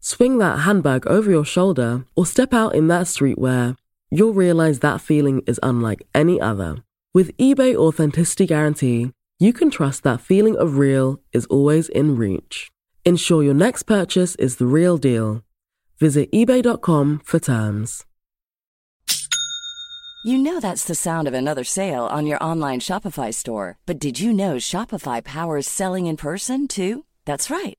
swing that handbag over your shoulder, or step out in that streetwear, you'll realize that feeling is unlike any other. With eBay Authenticity Guarantee, you can trust that feeling of real is always in reach. Ensure your next purchase is the real deal. Visit eBay.com for terms. You know that's the sound of another sale on your online Shopify store. But did you know Shopify powers selling in person too? That's right.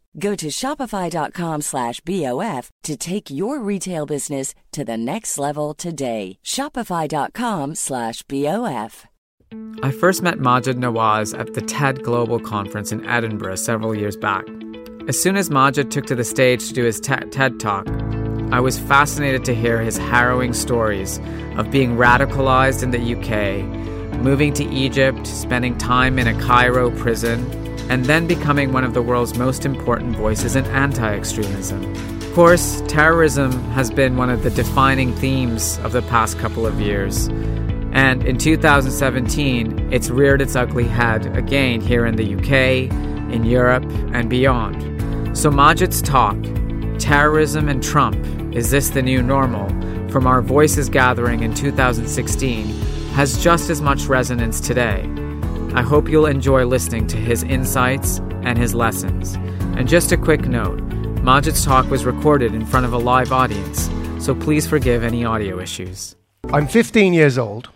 Go to shopify.com slash BOF to take your retail business to the next level today. Shopify.com slash BOF. I first met Maajid Nawaz at the TED Global Conference in Edinburgh several years back. As soon as Maajid took to the stage to do his TED Talk, I was fascinated to hear his harrowing stories of being radicalized in the UK, moving to Egypt, spending time in a Cairo prison, and then becoming one of the world's most important voices in anti extremism. Of course, terrorism has been one of the defining themes of the past couple of years. And in 2017, it's reared its ugly head again here in the UK, in Europe, and beyond. So Maajid's talk, Terrorism and Trump, Is This the New Normal? from our Voices gathering in 2016 has just as much resonance today. I hope you'll enjoy listening to his insights and his lessons. And just a quick note Maajid's talk was recorded in front of a live audience, so please forgive any audio issues. I'm 15 years old,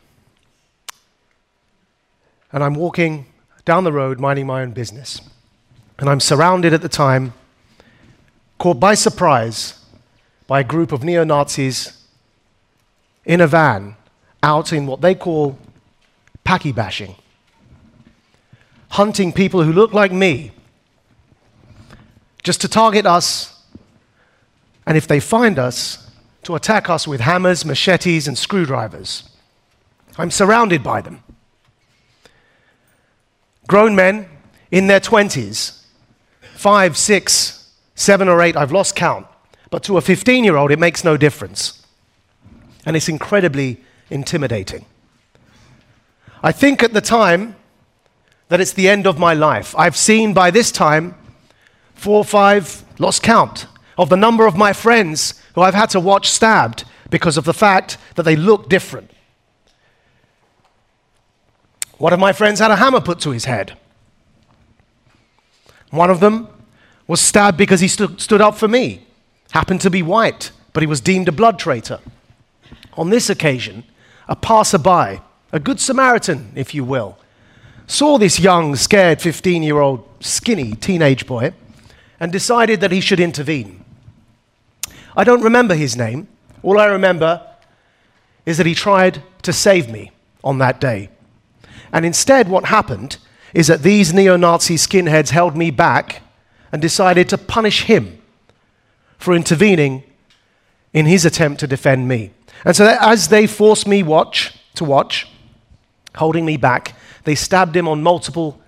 and I'm walking down the road minding my own business. And I'm surrounded at the time, caught by surprise, by a group of neo Nazis in a van out in what they call Paki bashing. Hunting people who look like me just to target us, and if they find us, to attack us with hammers, machetes, and screwdrivers. I'm surrounded by them. Grown men in their 20s, five, six, seven, or eight, I've lost count. But to a 15 year old, it makes no difference. And it's incredibly intimidating. I think at the time that it's the end of my life. I've seen by this time four or five, lost count, of the number of my friends who I've had to watch stabbed because of the fact that they look different. One of my friends had a hammer put to his head. One of them was stabbed because he stu- stood up for me, happened to be white, but he was deemed a blood traitor. On this occasion, a passerby, a good Samaritan, if you will, saw this young, scared 15 year old, skinny teenage boy and decided that he should intervene. I don't remember his name. All I remember is that he tried to save me on that day. And instead, what happened is that these neo Nazi skinheads held me back and decided to punish him for intervening in his attempt to defend me. And so, as they forced me watch, to watch, holding me back, they stabbed him on multiple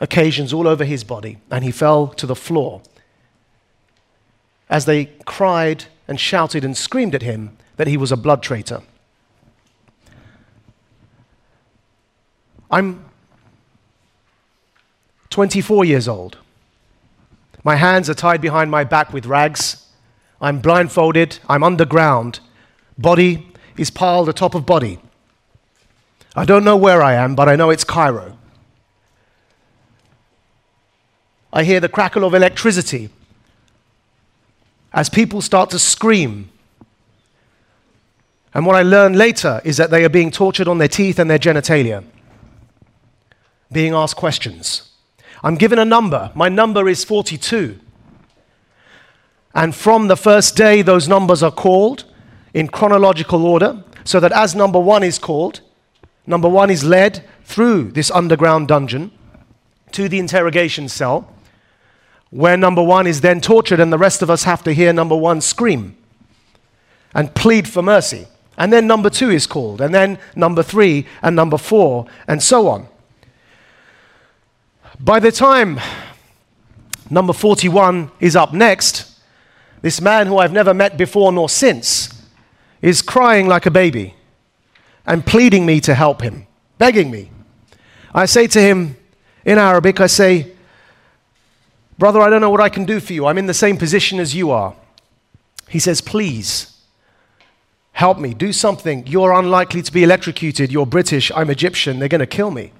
occasions all over his body, and he fell to the floor. As they cried and shouted and screamed at him that he was a blood traitor. I'm 24 years old. My hands are tied behind my back with rags. I'm blindfolded. I'm underground. Body is piled atop of body. I don't know where I am, but I know it's Cairo. I hear the crackle of electricity as people start to scream. And what I learn later is that they are being tortured on their teeth and their genitalia being asked questions. I'm given a number. My number is 42. And from the first day, those numbers are called in chronological order, so that as number one is called, number one is led through this underground dungeon to the interrogation cell, where number one is then tortured, and the rest of us have to hear number one scream and plead for mercy. And then number two is called, and then number three, and number four, and so on. By the time number 41 is up next, this man who I've never met before nor since is crying like a baby and pleading me to help him, begging me. I say to him in Arabic, I say, Brother, I don't know what I can do for you. I'm in the same position as you are. He says, Please, help me, do something. You're unlikely to be electrocuted. You're British. I'm Egyptian. They're going to kill me.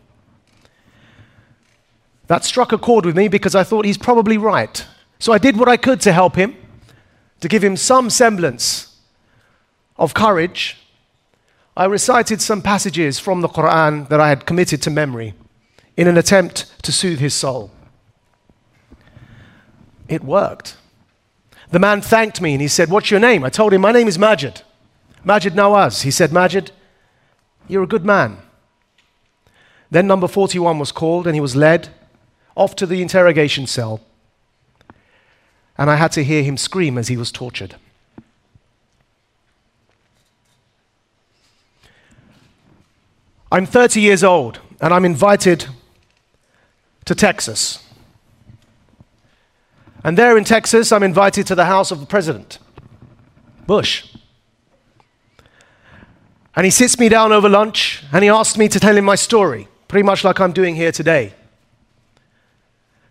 That struck a chord with me because I thought he's probably right. So I did what I could to help him, to give him some semblance of courage. I recited some passages from the Quran that I had committed to memory in an attempt to soothe his soul. It worked. The man thanked me and he said, What's your name? I told him, My name is Maajid. Maajid Nawaz. He said, Maajid, you're a good man. Then number 41 was called and he was led off to the interrogation cell, and I had to hear him scream as he was tortured. I'm 30 years old, and I'm invited to Texas. And there in Texas, I'm invited to the house of the president, Bush. And he sits me down over lunch and he asks me to tell him my story, pretty much like I'm doing here today.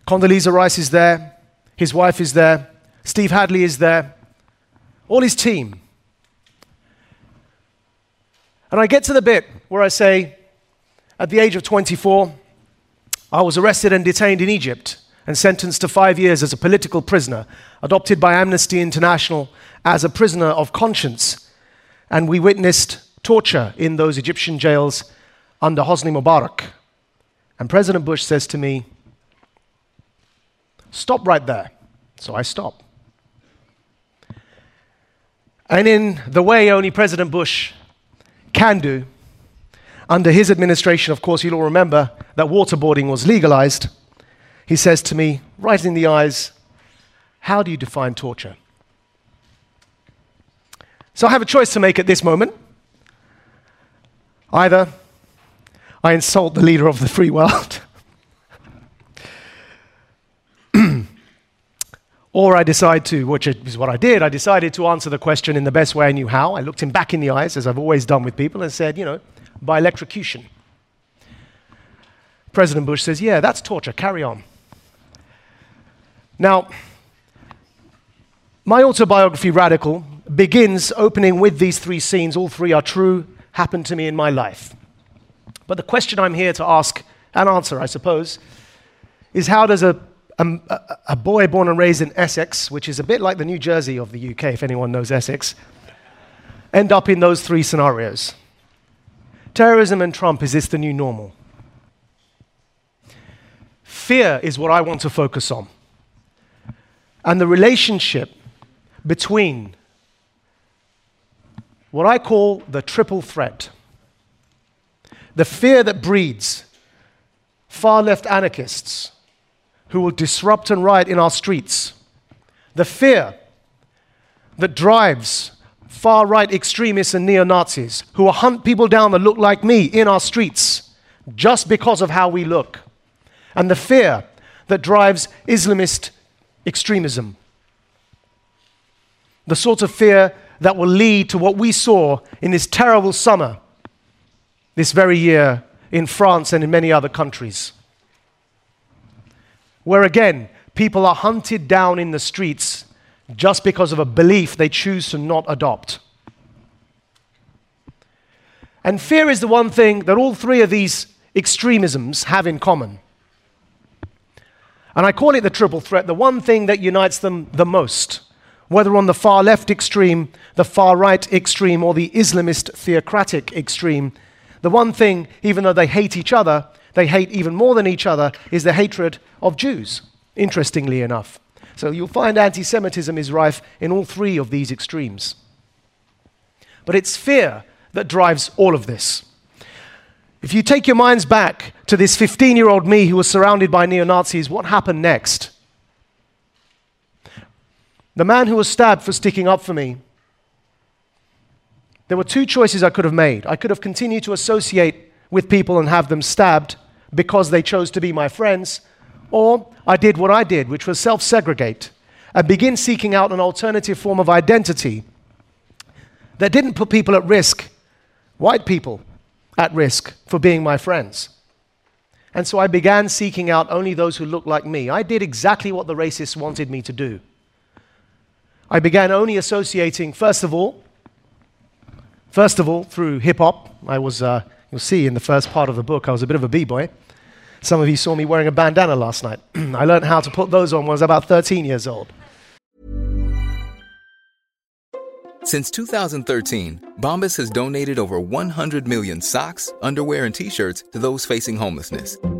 Condoleezza Rice is there, his wife is there, Steve Hadley is there, all his team. And I get to the bit where I say, at the age of 24, I was arrested and detained in Egypt and sentenced to five years as a political prisoner, adopted by Amnesty International as a prisoner of conscience. And we witnessed torture in those Egyptian jails under Hosni Mubarak. And President Bush says to me, Stop right there. So I stop. And in the way only President Bush can do, under his administration, of course, you'll all remember that waterboarding was legalized. He says to me, right in the eyes, How do you define torture? So I have a choice to make at this moment. Either I insult the leader of the free world, or I decide to, which is what I did, I decided to answer the question in the best way I knew how. I looked him back in the eyes, as I've always done with people, and said, you know, by electrocution. President Bush says, Yeah, that's torture, carry on. Now, my autobiography, Radical, begins opening with these three scenes. All three are true, happened to me in my life. But the question I'm here to ask and answer, I suppose, is how does a, Um, a, a boy born and raised in Essex, which is a bit like the New Jersey of the UK, if anyone knows Essex, end up in those three scenarios? Terrorism and Trump, is this the new normal? Fear is what I want to focus on. And the relationship between what I call the triple threat the fear that breeds far left anarchists who will disrupt and riot in our streets, the fear that drives far right extremists and neo Nazis who will hunt people down that look like me in our streets just because of how we look. And the fear that drives Islamist extremism. The sort of fear that will lead to what we saw in this terrible summer, this very year in France and in many other countries. Where again, people are hunted down in the streets just because of a belief they choose to not adopt. And fear is the one thing that all three of these extremisms have in common. And I call it the triple threat, the one thing that unites them the most, whether on the far left extreme, the far right extreme, or the Islamist theocratic extreme. The one thing, even though they hate each other, they hate even more than each other, is the hatred of Jews, interestingly enough. So you'll find anti Semitism is rife in all three of these extremes. But it's fear that drives all of this. If you take your minds back to this 15 year old me who was surrounded by neo Nazis, what happened next? The man who was stabbed for sticking up for me, there were two choices I could have made. I could have continued to associate with people and have them stabbed because they chose to be my friends, or I did what I did, which was self segregate and begin seeking out an alternative form of identity that didn't put people at risk, white people at risk, for being my friends. And so I began seeking out only those who looked like me. I did exactly what the racists wanted me to do. I began only associating, first of all, first of all, through hip hop. I was, uh, you'll see in the first part of the book, I was a bit of a b boy. Some of you saw me wearing a bandana last night. I learned how to put those on when I was about 13 years old. Since 2013, Bombas has donated over 100 million socks, underwear, and t shirts to those facing homelessness.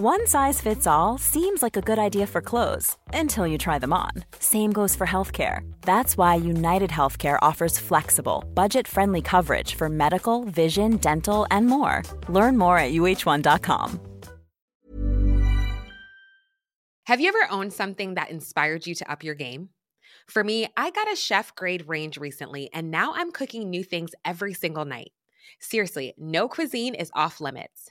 One size fits all seems like a good idea for clothes until you try them on. Same goes for healthcare. That's why United Healthcare offers flexible, budget friendly coverage for medical, vision, dental, and more. Learn more at uh1.com. Have you ever owned something that inspired you to up your game? For me, I got a chef grade range recently, and now I'm cooking new things every single night. Seriously, no cuisine is off limits.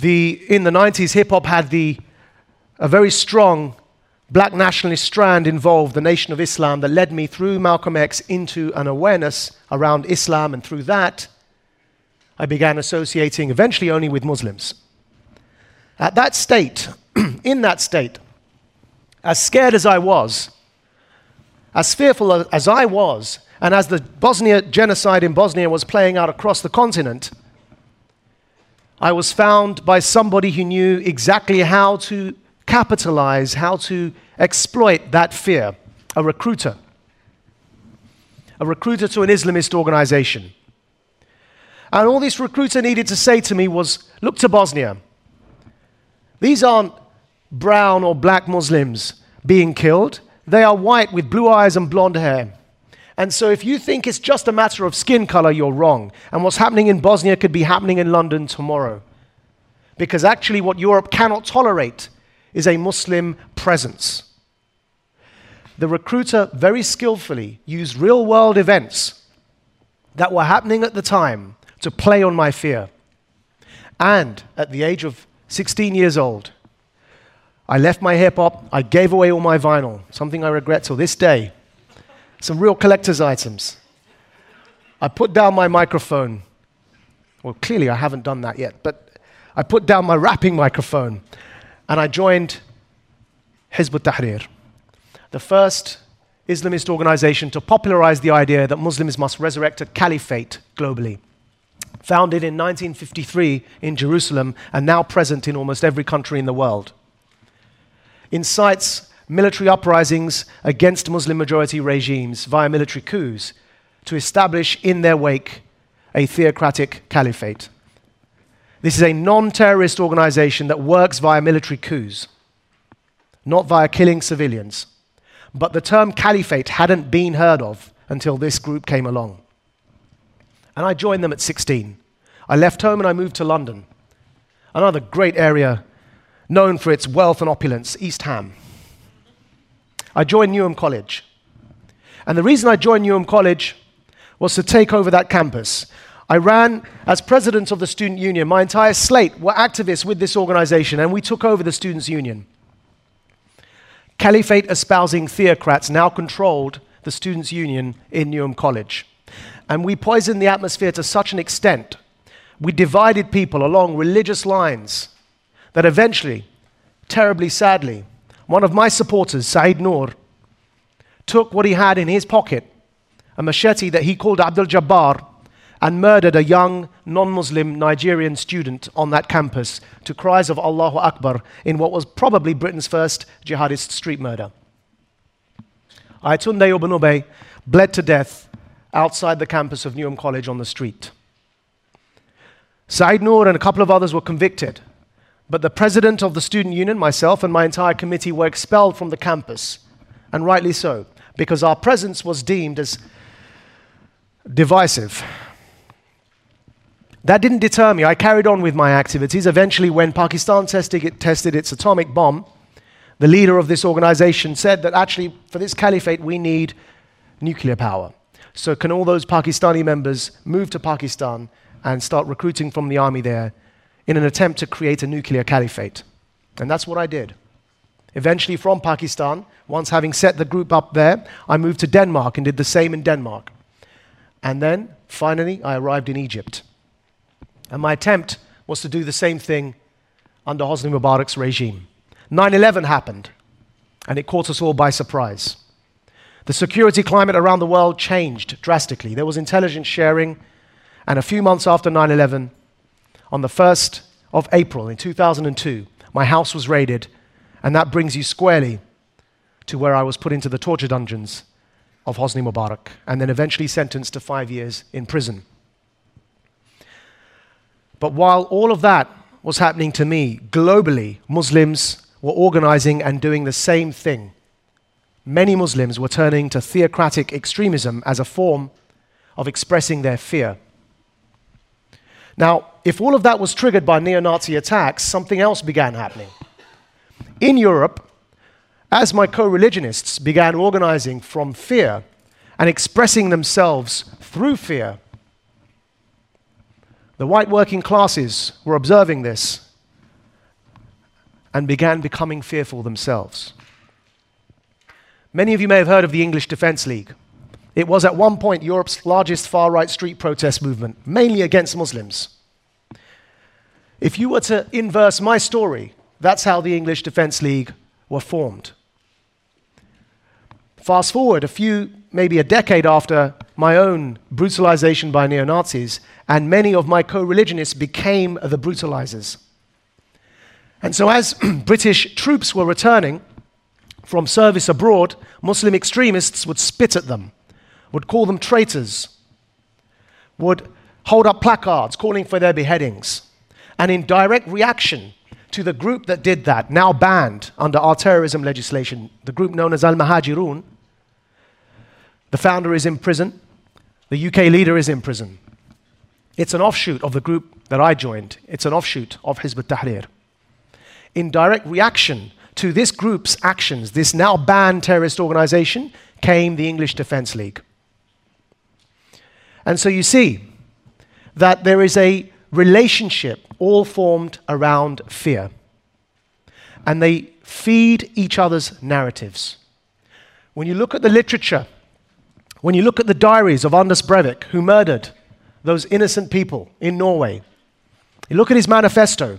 the, in the 90s, hip hop had the, a very strong black nationalist strand involved, the Nation of Islam, that led me through Malcolm X into an awareness around Islam, and through that, I began associating eventually only with Muslims. At that state, in that state, as scared as I was, as fearful as I was, and as the Bosnia genocide in Bosnia was playing out across the continent, I was found by somebody who knew exactly how to capitalize, how to exploit that fear a recruiter. A recruiter to an Islamist organization. And all this recruiter needed to say to me was look to Bosnia. These aren't brown or black Muslims being killed, they are white with blue eyes and blonde hair. And so, if you think it's just a matter of skin color, you're wrong. And what's happening in Bosnia could be happening in London tomorrow. Because actually, what Europe cannot tolerate is a Muslim presence. The recruiter very skillfully used real world events that were happening at the time to play on my fear. And at the age of 16 years old, I left my hip hop, I gave away all my vinyl, something I regret till this day some real collector's items. I put down my microphone. Well, clearly I haven't done that yet, but I put down my rapping microphone and I joined Hizb ut-Tahrir, the first Islamist organization to popularize the idea that Muslims must resurrect a caliphate globally. Founded in 1953 in Jerusalem and now present in almost every country in the world. Incites military uprisings against Muslim majority regimes via military coups to establish in their wake a theocratic caliphate. This is a non terrorist organization that works via military coups, not via killing civilians. But the term caliphate hadn't been heard of until this group came along. And I joined them at 16. I left home and I moved to London, another great area known for its wealth and opulence, East Ham. I joined Newham College. And the reason I joined Newham College was to take over that campus. I ran as president of the student union. My entire slate were activists with this organization, and we took over the students' union. Caliphate espousing theocrats now controlled the students' union in Newham College. And we poisoned the atmosphere to such an extent, we divided people along religious lines that eventually, terribly sadly, one of my supporters, Saeed Noor, took what he had in his pocket, a machete that he called Abdul Jabbar, and murdered a young non Muslim Nigerian student on that campus to cries of Allahu Akbar in what was probably Britain's first jihadist street murder. Ayotunde Ibn bled to death outside the campus of Newham College on the street. Saeed Noor and a couple of others were convicted but the president of the student union, myself, and my entire committee were expelled from the campus, and rightly so, because our presence was deemed as divisive. That didn't deter me. I carried on with my activities. Eventually, when Pakistan tested, tested its atomic bomb, the leader of this organization, said that actually, for this caliphate, we need nuclear power. So, can all those Pakistani members move to Pakistan and start recruiting from the army there in an attempt to create a nuclear caliphate? And that's what I did. Eventually, from Pakistan, once having set the group up there, I moved to Denmark and did the same in Denmark. And then, finally, I arrived in Egypt. And my attempt was to do the same thing under Hosni Mubarak's regime. 9 11 happened, and it caught us all by surprise. The security climate around the world changed drastically. There was intelligence sharing, and a few months after 9 11, on the 1st of April in 2002, my house was raided, and that brings you squarely to where I was put into the torture dungeons of Hosni Mubarak, and then eventually sentenced to five years in prison. But while all of that was happening to me, globally, Muslims were organizing and doing the same thing. Many Muslims were turning to theocratic extremism as a form of expressing their fear. Now, if all of that was triggered by neo Nazi attacks, something else began happening. In Europe, as my co religionists began organizing from fear and expressing themselves through fear, the white working classes were observing this and began becoming fearful themselves. Many of you may have heard of the English Defence League. It was at one point Europe's largest far right street protest movement, mainly against Muslims. If you were to inverse my story, that's how the English Defence League were formed. Fast forward a few, maybe a decade after my own brutalization by neo Nazis, and many of my co religionists became the brutalizers. And so, as British troops were returning from service abroad, Muslim extremists would spit at them, would call them traitors, would hold up placards calling for their beheadings. And in direct reaction to the group that did that, now banned under our terrorism legislation, the group known as Al Muhajiroun, the founder is in prison. The UK leader is in prison. It's an offshoot of the group that I joined. It's an offshoot of Hizb ut-Tahrir. In direct reaction to this group's actions, this now banned terrorist organization, came the English Defence League. And so you see that there is a relationship all formed around fear. And they feed each other's narratives. When you look at the literature when you look at the diaries of Anders Breivik, who murdered those innocent people in Norway, you look at his manifesto,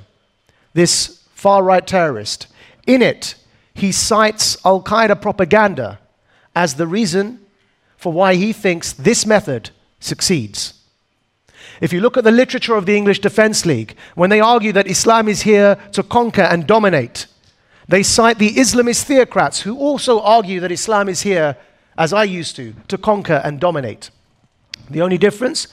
this far right terrorist. In it, he cites Al Qaeda propaganda as the reason for why he thinks this method succeeds. If you look at the literature of the English Defense League, when they argue that Islam is here to conquer and dominate, they cite the Islamist theocrats who also argue that Islam is here as I used to, to conquer and dominate. The only difference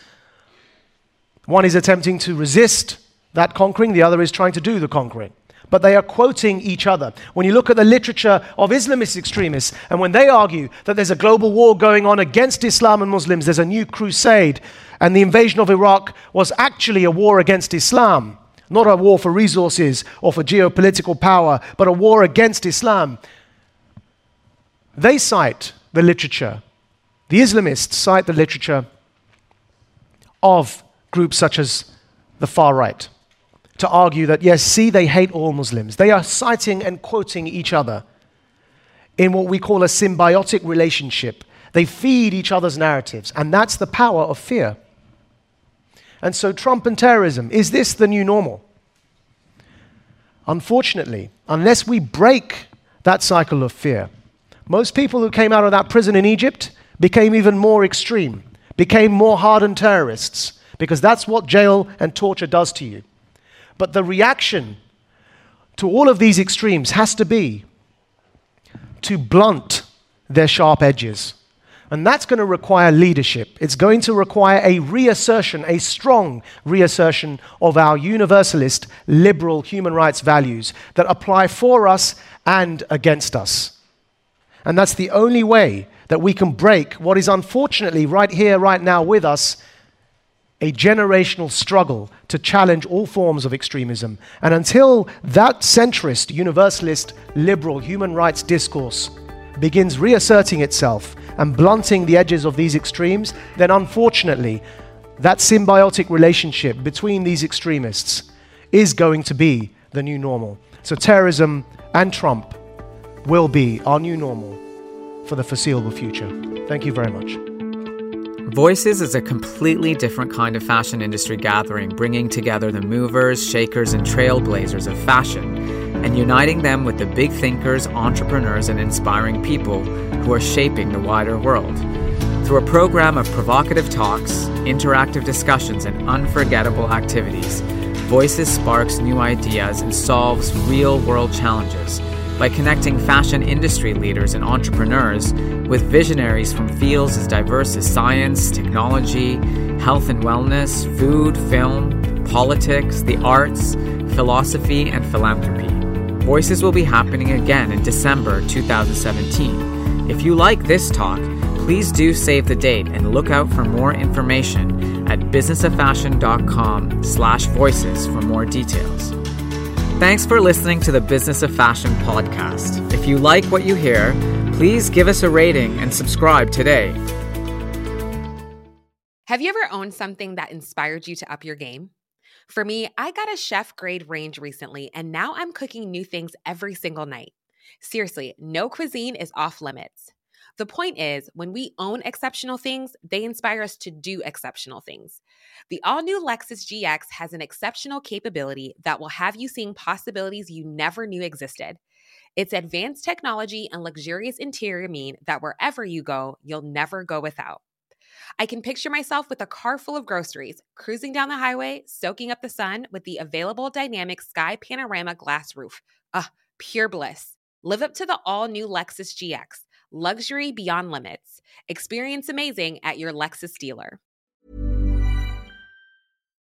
one is attempting to resist that conquering, the other is trying to do the conquering. But they are quoting each other. When you look at the literature of Islamist extremists, and when they argue that there's a global war going on against Islam and Muslims, there's a new crusade, and the invasion of Iraq was actually a war against Islam, not a war for resources or for geopolitical power, but a war against Islam. They cite the literature. The Islamists cite the literature of groups such as the far right to argue that, yes, see, they hate all Muslims. They are citing and quoting each other in what we call a symbiotic relationship. They feed each other's narratives, and that's the power of fear. And so, Trump and terrorism is this the new normal? Unfortunately, unless we break that cycle of fear, most people who came out of that prison in Egypt became even more extreme, became more hardened terrorists, because that's what jail and torture does to you. But the reaction to all of these extremes has to be to blunt their sharp edges. And that's going to require leadership. It's going to require a reassertion, a strong reassertion of our universalist, liberal human rights values that apply for us and against us. And that's the only way that we can break what is unfortunately right here, right now with us a generational struggle to challenge all forms of extremism. And until that centrist, universalist, liberal human rights discourse begins reasserting itself and blunting the edges of these extremes, then unfortunately, that symbiotic relationship between these extremists is going to be the new normal. So, terrorism and Trump will be our new normal for the foreseeable future. Thank you very much. Voices is a completely different kind of fashion industry gathering, bringing together the movers, shakers, and trailblazers of fashion and uniting them with the big thinkers, entrepreneurs, and inspiring people who are shaping the wider world. Through a program of provocative talks, interactive discussions, and unforgettable activities, Voices sparks new ideas and solves real world challenges by connecting fashion industry leaders and entrepreneurs with visionaries from fields as diverse as science, technology, health and wellness, food, film, politics, the arts, philosophy, and philanthropy. Voices will be happening again in December 2017. If you like this talk, please do save the date and look out for more information at businessoffashion.com slash voices for more details. Thanks for listening to the Business of Fashion podcast. If you like what you hear, please give us a rating and subscribe today. Have you ever owned something that inspired you to up your game? For me, I got a chef grade range recently, and now I'm cooking new things every single night. Seriously, no cuisine is off limits. The point is, when we own exceptional things, they inspire us to do exceptional things. The all new Lexus GX has an exceptional capability that will have you seeing possibilities you never knew existed. Its advanced technology and luxurious interior mean that wherever you go, you'll never go without. I can picture myself with a car full of groceries, cruising down the highway, soaking up the sun with the available dynamic sky panorama glass roof. Ah, pure bliss. Live up to the all new Lexus GX Luxury beyond limits. Experience amazing at your Lexus dealer.